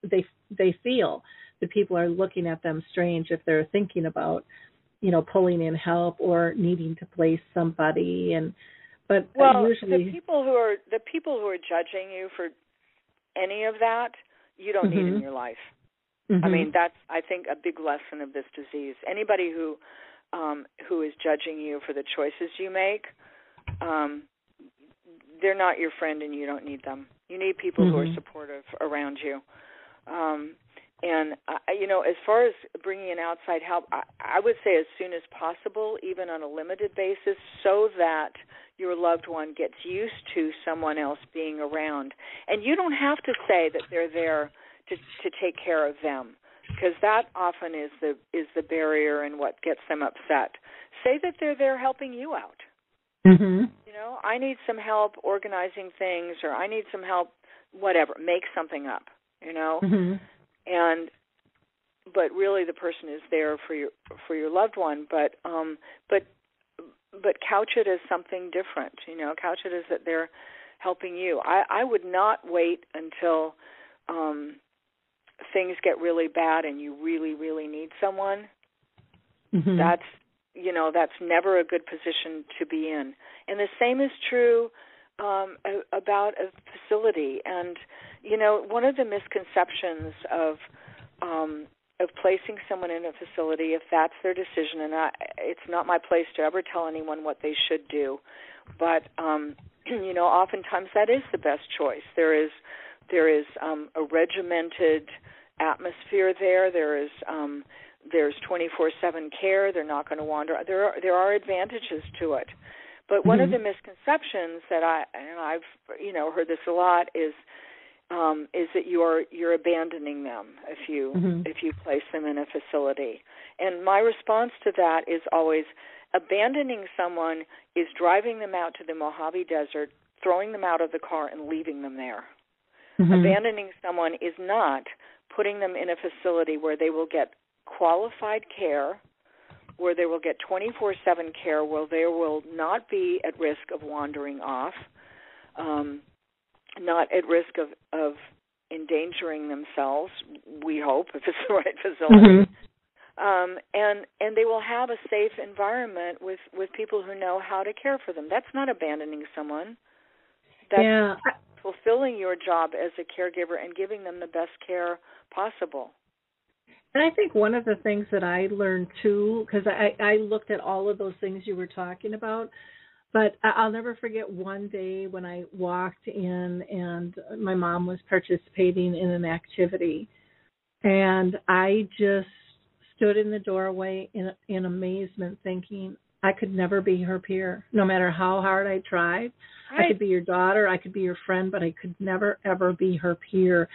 they they feel that people are looking at them strange if they're thinking about you know pulling in help or needing to place somebody and but Well, usually the people who are the people who are judging you for any of that, you don't need in Mhm. your life. I Mhm. mean, that's I think a big lesson of this disease. Anybody who um who is judging you for the choices you make, um they're not your friend and you don't need them. You need people who are Mhm. supportive around you. Um and I, you know, as far as bringing in outside help, I, I would say as soon as possible, even on a limited basis, so that your loved one gets used to someone else being around. And you don't have to say that they're there to to take care of them, because that often is the is the barrier and what gets them upset. Say that they're there helping you out. Mhm. You know, I need some help organizing things, or I need some help, whatever. Make something up. You know, Mhm. And but really the person is there for your for your loved one but um but but couch it as something different you know couch it as that they're helping you i i would not wait until um things get really bad and you really really need someone, Mhm. that's you know that's never a good position to be in. And the same is true um, a- about a facility. And you know one of the misconceptions of um, of placing someone in a facility, if that's their decision, and I, it's not my place to ever tell anyone what they should do, but um, you know oftentimes that is the best choice. There is there is um, a regimented atmosphere there. There is um, there's 24/7 care. They're not going to wander. There are there are advantages to it, but one of Mhm. the misconceptions that I and I've you know heard this a lot is um, is that you're you're abandoning them if you Mhm. if you place them in a facility. And my response to that is always abandoning someone is driving them out to the Mojave Desert, throwing them out of the car and leaving them there. Mhm. Abandoning someone is not putting them in a facility where they will get qualified care, where they will get 24 7 care, where they will not be at risk of wandering off, um, not at risk of, of endangering themselves, we hope, if it's the right facility. Mhm. Um, and and they will have a safe environment with with people who know how to care for them. That's not abandoning someone. That's yeah. fulfilling your job as a caregiver and giving them the best care possible. And I think one of the things that I learned too, because I, I looked at all of those things you were talking about, but I'll never forget one day when I walked in and my mom was participating in an activity, and I just stood in the doorway in in amazement, thinking I could never be her peer, no matter how hard I tried. I could be your daughter, I could be your friend, but I could never ever be her peer.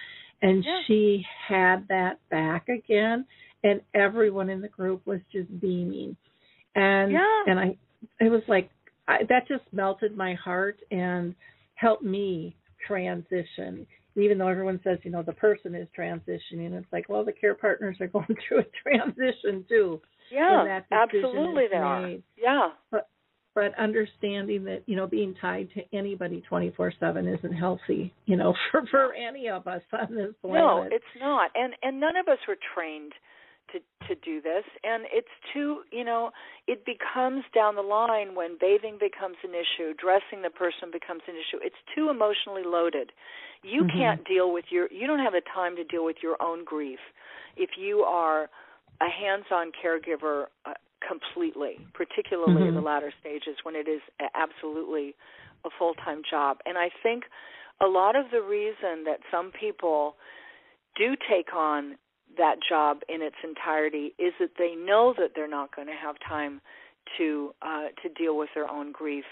And Yeah. she had that back again, and everyone in the group was just beaming. And Yeah. and I, it was like I, that just melted my heart and helped me transition. Even though everyone says, you know, the person is transitioning, it's like, well, the care partners are going through a transition too. yeah, absolutely they are. Yeah. but understanding that you know being tied to anybody 24/7 isn't healthy you know for for any of us on this planet No, it's not. And and none of us were trained to to do this and it's too, you know, it becomes down the line when bathing becomes an issue, dressing the person becomes an issue. It's too emotionally loaded. You Mhm. can't deal with your you don't have the time to deal with your own grief if you are a hands-on caregiver uh, completely, particularly in the Mhm. latter stages when it is absolutely a full-time job. And I think a lot of the reason that some people do take on that job in its entirety is that they know that they're not going to have time to uh to deal with their own grief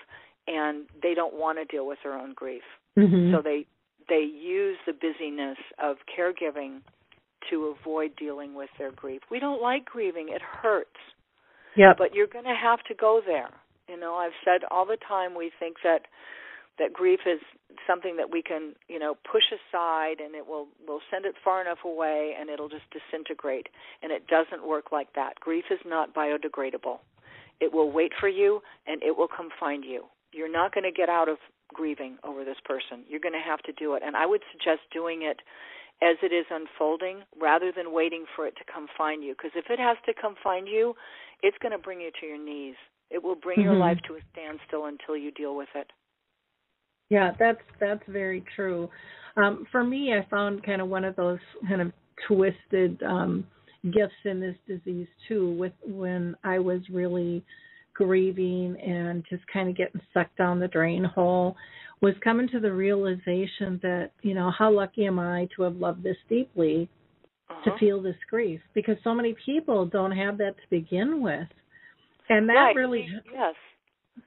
and they don't want to deal with their own grief Mhm. so they they use the busyness of caregiving to avoid dealing with their grief we don't like grieving it hurts yep. But you're going to have to go there. You know i've said all the time we think that that grief is something that we can you know push aside and it will will send it far enough away and it'll just disintegrate. And it doesn't work like that. Grief is not biodegradable. It will wait for you and it will come find you. You're not going to get out of grieving over this person. You're going to have to do it. And i would suggest doing it as it is unfolding rather than waiting for it to come find you. Because if it has to come find you it's going to bring you to your knees. It will bring your Mhm. life to a standstill until you deal with it. Yeah that's that's very true. Um for me i found kind of one of those kind of twisted um gifts in this disease too with when i was really grieving and just kind of getting sucked down the drain hole was coming to the realization that you know how lucky am i to have loved this deeply to Uh-huh. feel this grief because so many people don't have that to begin with and that right. really we, yes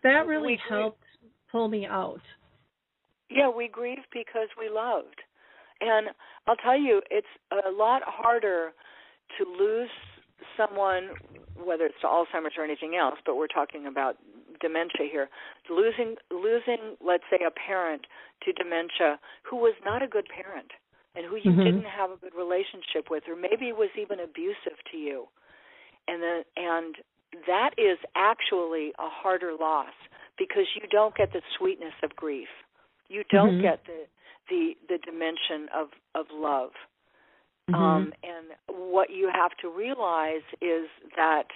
that we really grieve. helped pull me out yeah we grieve because we loved and i'll tell you it's a lot harder to lose someone whether it's to alzheimer's or anything else but we're talking about dementia here losing losing let's say a parent to dementia who was not a good parent and who you Mhm. didn't have a good relationship with or maybe was even abusive to you and then and that is actually a harder loss because you don't get the sweetness of grief you don't Mhm. get the the the dimension of of love Mm-hmm. Um, and what you have to realize is that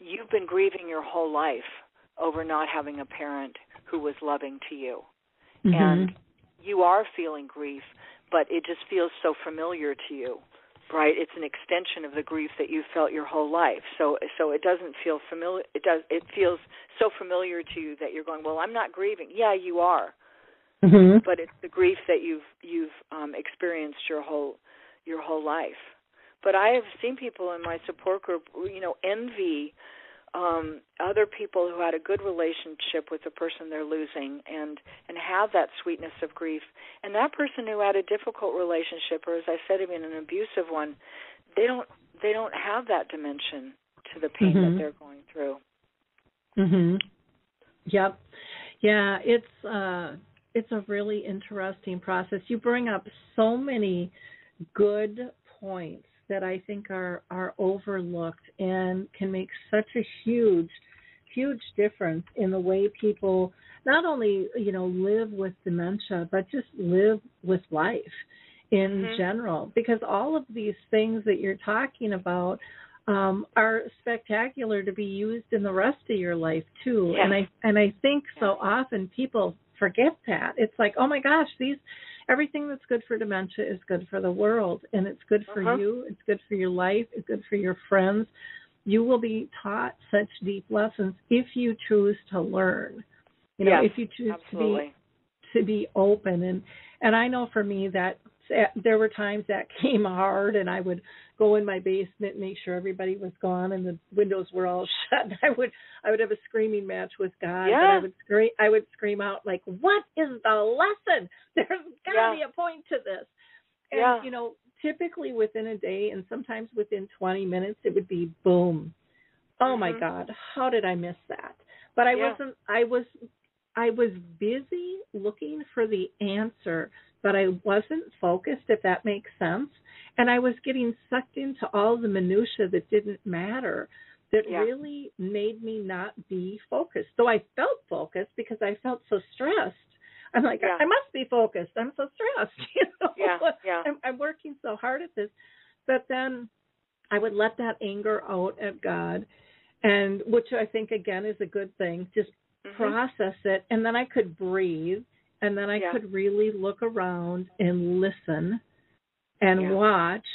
you've been grieving your whole life over not having a parent who was loving to you. Mm-hmm. And you are feeling grief, but it just feels so familiar to you. Right? It's an extension of the grief that you felt your whole life. So so it doesn't feel familiar it does it feels so familiar to you that you're going, Well, I'm not grieving. Yeah, you are. Mm-hmm. But it's the grief that you've you've um experienced your whole your whole life. But I have seen people in my support group, you know, envy um, other people who had a good relationship with the person they're losing and and have that sweetness of grief. And that person who had a difficult relationship or as i said even an abusive one they don't they don't have that dimension to the pain mm-hmm. that they're going through. Mhm yep. Yeah it's uh it's a really interesting process. You bring up so many good points that I think are are overlooked and can make such a huge huge difference in the way people not only you know live with dementia but just live with life in mm-hmm. general because all of these things that you're talking about um, are spectacular to be used in the rest of your life too yeah. and i and i think so often people forget that it's like oh my gosh these everything that's good for dementia is good for the world and it's good for uh-huh. you it's good for your life it's good for your friends you will be taught such deep lessons if you choose to learn you know yes, if you choose absolutely. to be to be open and and i know for me that there were times that came hard and I would go in my basement, make sure everybody was gone and the windows were all shut. I would I would have a screaming match with God. Yeah. I would scream I would scream out like, What is the lesson? There's gotta Yeah. be a point to this. And Yeah. you know, typically within a day and sometimes within twenty minutes it would be boom. Oh my Mhm. God, how did I miss that? But I Yeah. wasn't I was I was busy looking for the answer but I wasn't focused, if that makes sense. And I was getting sucked into all the minutia that didn't matter, that Yeah. really made me not be focused. So I felt focused because I felt so stressed. I'm like, Yeah. I must be focused. I'm so stressed. You know? Yeah, yeah. I'm, I'm working so hard at this. But then I would let that anger out at God, and which I think again is a good thing. Just Mhm. process it, and then I could breathe and then I Yeah. could really look around and listen and Yeah. watch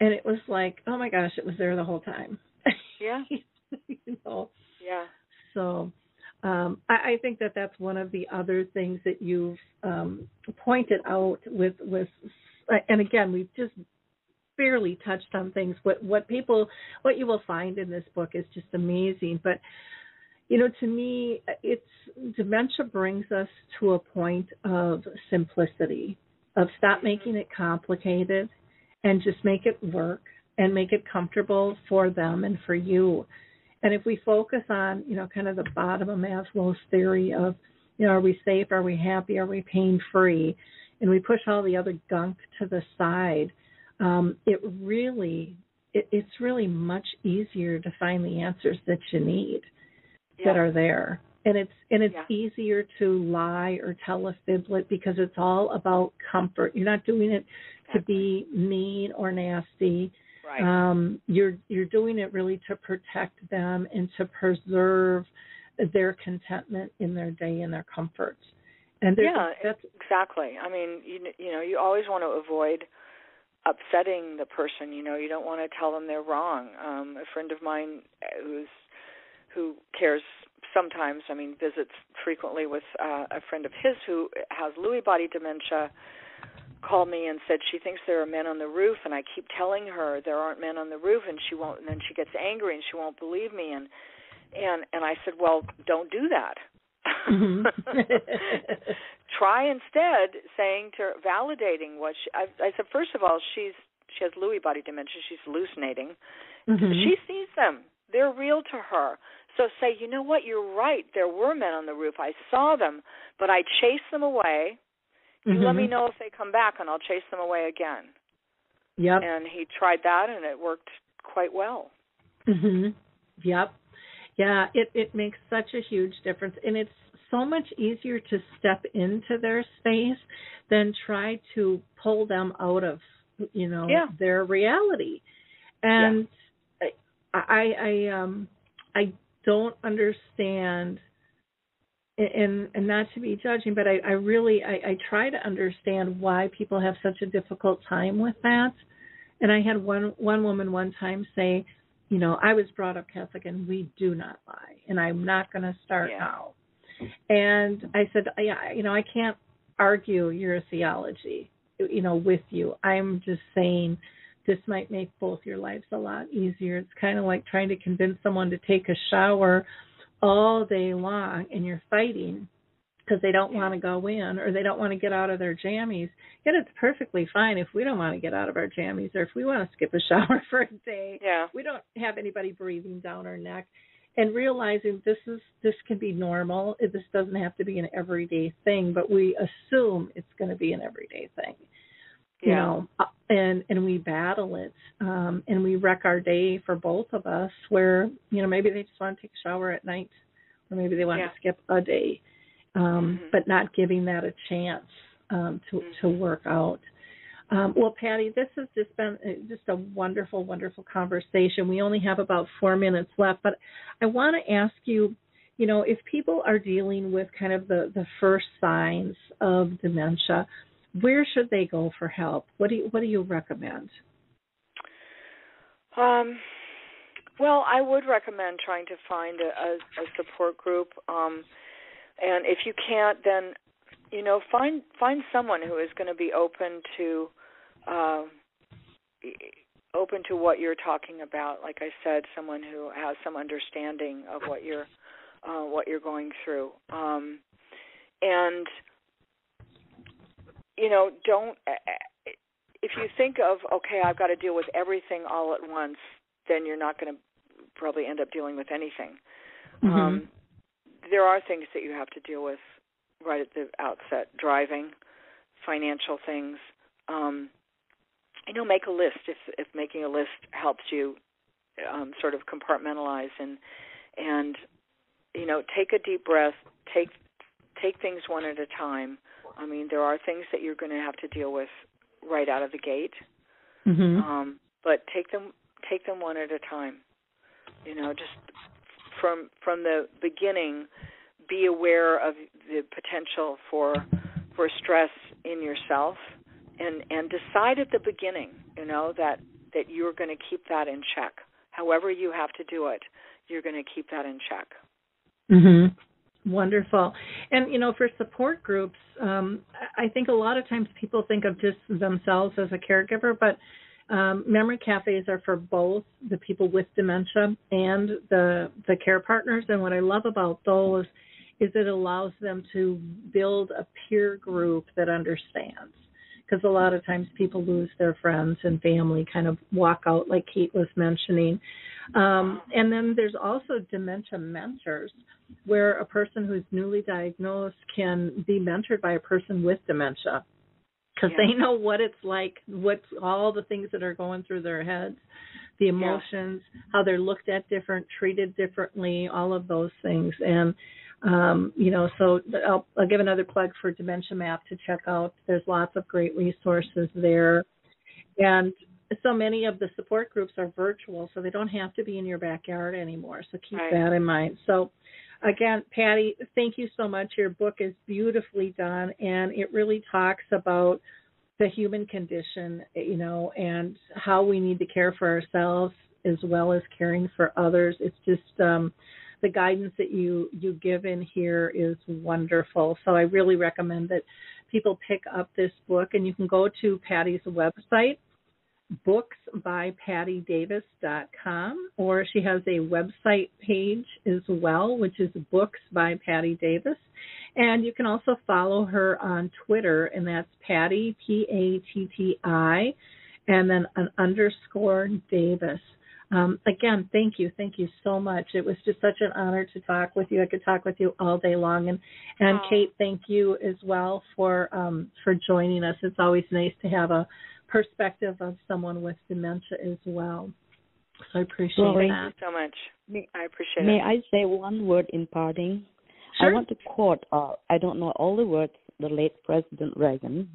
and it was like oh my gosh it was there the whole time Yeah. you know Yeah. so um, I, I think that that's one of the other things that you've um, pointed out with with and again we've just barely touched on things what what people what you will find in this book is just amazing but you know to me it's dementia brings us to a point of simplicity of stop making it complicated and just make it work and make it comfortable for them and for you. And if we focus on you know kind of the bottom of maslow's theory of you know are we safe are we happy are we pain free and we push all the other gunk to the side um, it really it, it's really much easier to find the answers that you need Yeah. that are there and it's and it's Yeah. easier to lie or tell a fiblet because it's all about comfort you're not doing it to be mean or nasty Right. um you're you're doing it really to protect them and to preserve their contentment in their day and their comforts. and yeah, that's exactly. I mean, you you know, you always want to avoid upsetting the person. You know, you don't want to tell them they're wrong. Um, a friend of mine uh, who's who cares sometimes. I mean, visits frequently with uh, a friend of his who has Lewy body dementia. Called me and said she thinks there are men on the roof, and I keep telling her there aren't men on the roof, and she won't. And then she gets angry and she won't believe me. And and and I said, well, don't do that. Mhm. Try instead saying to her, validating what she. I, I said, first of all, she's she has Lewy body dementia. She's hallucinating. Mhm. She sees them. They're real to her. So say, you know what? You're right. There were men on the roof. I saw them, but I chased them away. You let Mhm. me know if they come back, and I'll chase them away again. yep And he tried that, and it worked quite well. Mhm. Yep. Yeah, it it makes such a huge difference and it's so much easier to step into their space than try to pull them out of you know Yeah. their reality and I, I i um i don't understand and and not to be judging but i i really i i try to understand why people have such a difficult time with that. And i had one one woman one time say you know i was brought up catholic and we do not lie and i'm not going to start Yeah. now. And i said yeah you know i can't argue your theology you know with you. I'm just saying this might make both your lives a lot easier. It's kind of like trying to convince someone to take a shower all day long and you're fighting because they don't want to go in or they don't want to get out of their jammies. Yet it's perfectly fine if we don't want to get out of our jammies or if we want to skip a shower for a day. Yeah. we don't have anybody breathing down our neck. And realizing this is this can be normal. This doesn't have to be an everyday thing but we assume it's going to be an everyday thing you Yeah. know uh, and and we battle it um and we wreck our day for both of us where you know maybe they just want to take a shower at night or maybe they want Yeah. to skip a day um Mhm. but not giving that a chance um to to Mhm. work out um, well, Patti, this has just been uh, just a wonderful, wonderful conversation. We only have about four minutes left, but I want to ask you, you know, if people are dealing with kind of the the first signs of dementia, where should they go for help? What do you what do you recommend? Um, well, I would recommend trying to find a, a, a support group. Um, and if you can't, then you know find find someone who is going to be open to uh, open to what you're talking about. Like I said, someone who has some understanding of what you're uh, what you're going through. Um, and you know, don't if you think of okay, I've got to deal with everything all at once, then you're not going to probably end up dealing with anything. Um, there are things that you have to deal with right at the outset: driving, financial things. Um, you know, make a list if if making a list helps you um, sort of compartmentalize and and you know take a deep breath, take take things one at a time. I mean, there are things that you're going to have to deal with right out of the gate, hmm um, but take them take them one at a time. You know, just from from the beginning, be aware of the potential for for stress in yourself, and and decide at the beginning, you know, that that you're going to keep that in check. However you have to do it, you're going to keep that in check. hmm Wonderful. And you know, for support groups, um, I think a lot of times people think of just themselves as a caregiver, but um, memory cafes are for both the people with dementia and the the care partners. And what I love about those is it allows them to build a peer group that understands. Because a lot of times people lose their friends and family, kind of walk out, like Kate was mentioning. Um, and then there's also dementia mentors, where a person who's newly diagnosed can be mentored by a person with dementia because Yeah. they know what it's like, what's all the things that are going through their heads, the emotions, how they're looked at different, treated differently, all of those things. And um, you know, so I'll, I'll give another plug for Dementia Map to check out. There's lots of great resources there, and so many of the support groups are virtual, so they don't have to be in your backyard anymore. So keep Right. that in mind. So again, Patti, thank you so much. Your book is beautifully done, and it really talks about the human condition, you know, and how we need to care for ourselves as well as caring for others. It's just um, the guidance that you you give in here is wonderful. So I really recommend that people pick up this book, and you can go to Patti's website booksbypattidavis.com or she has a website page as well which is books by patti davis. And you can also follow her on twitter and that's patti p-a-t-t-i and then an underscore davis. Um, again thank you thank you so much. It was just such an honor to talk with you. I could talk with you all day long. And and Oh. kate thank you as well for um, for joining us. It's always nice to have a perspective of someone with dementia as well. So I appreciate Well, Thank that. you so much. May, I appreciate may it. I say one word in parting? Sure. I want to quote, uh, I don't know all the words, the late President Reagan.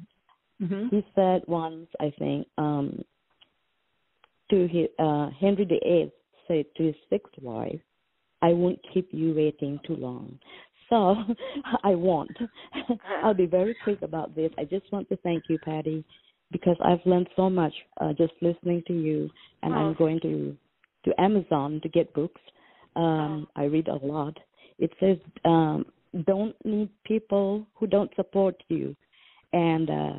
Mm-hmm. He said once, I think, um, to his, uh, Henry VIII said to his sixth wife, "I won't keep you waiting too long." So I won't. I'll be very quick about this. I just want to thank you, Patti, because I've learned so much uh, just listening to you, and Oh. I'm going to to Amazon to get books. Um, I read a lot. It says um, don't need people who don't support you, and uh,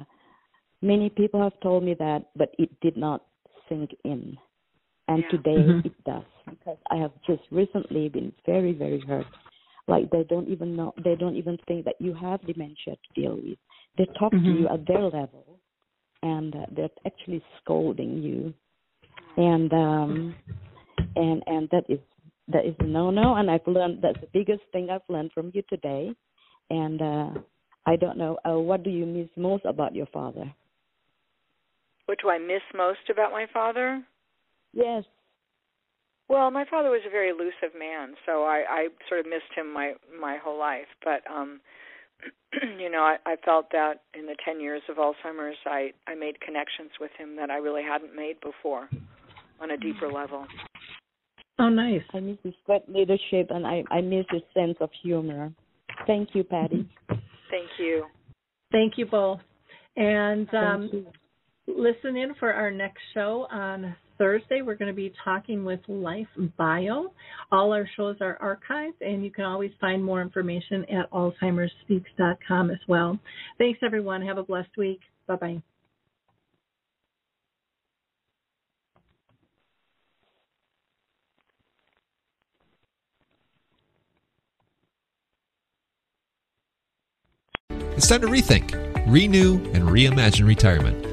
many people have told me that, but it did not sink in. And Yeah. today Mhm. it does because I have just recently been very, very hurt. Like they don't even know, they don't even think that you have dementia to deal with. They talk to Mhm. you at their level, and uh, they're actually scolding you, and um, and and that is that is a no no. And I've learned that's the biggest thing I've learned from you today. And uh, I don't know, uh, what do you miss most about your father? What do I miss most about my father? Yes. Well, my father was a very elusive man, so I, I sort of missed him my my whole life. But um, you know, I, I felt that in the ten years of Alzheimer's, I I made connections with him that I really hadn't made before, on a deeper level. Oh, nice. I miss his great leadership and I, I miss his sense of humor. Thank you, Patti. Thank you. Thank you both. And um, Thank you. listen in for our next show on Thursday. We're going to be talking with Life Bio. All our shows are archived, and you can always find more information at alzheimersspeaks.com as well. Thanks, everyone. Have a blessed week. Bye bye. It's time to rethink, renew, and reimagine retirement.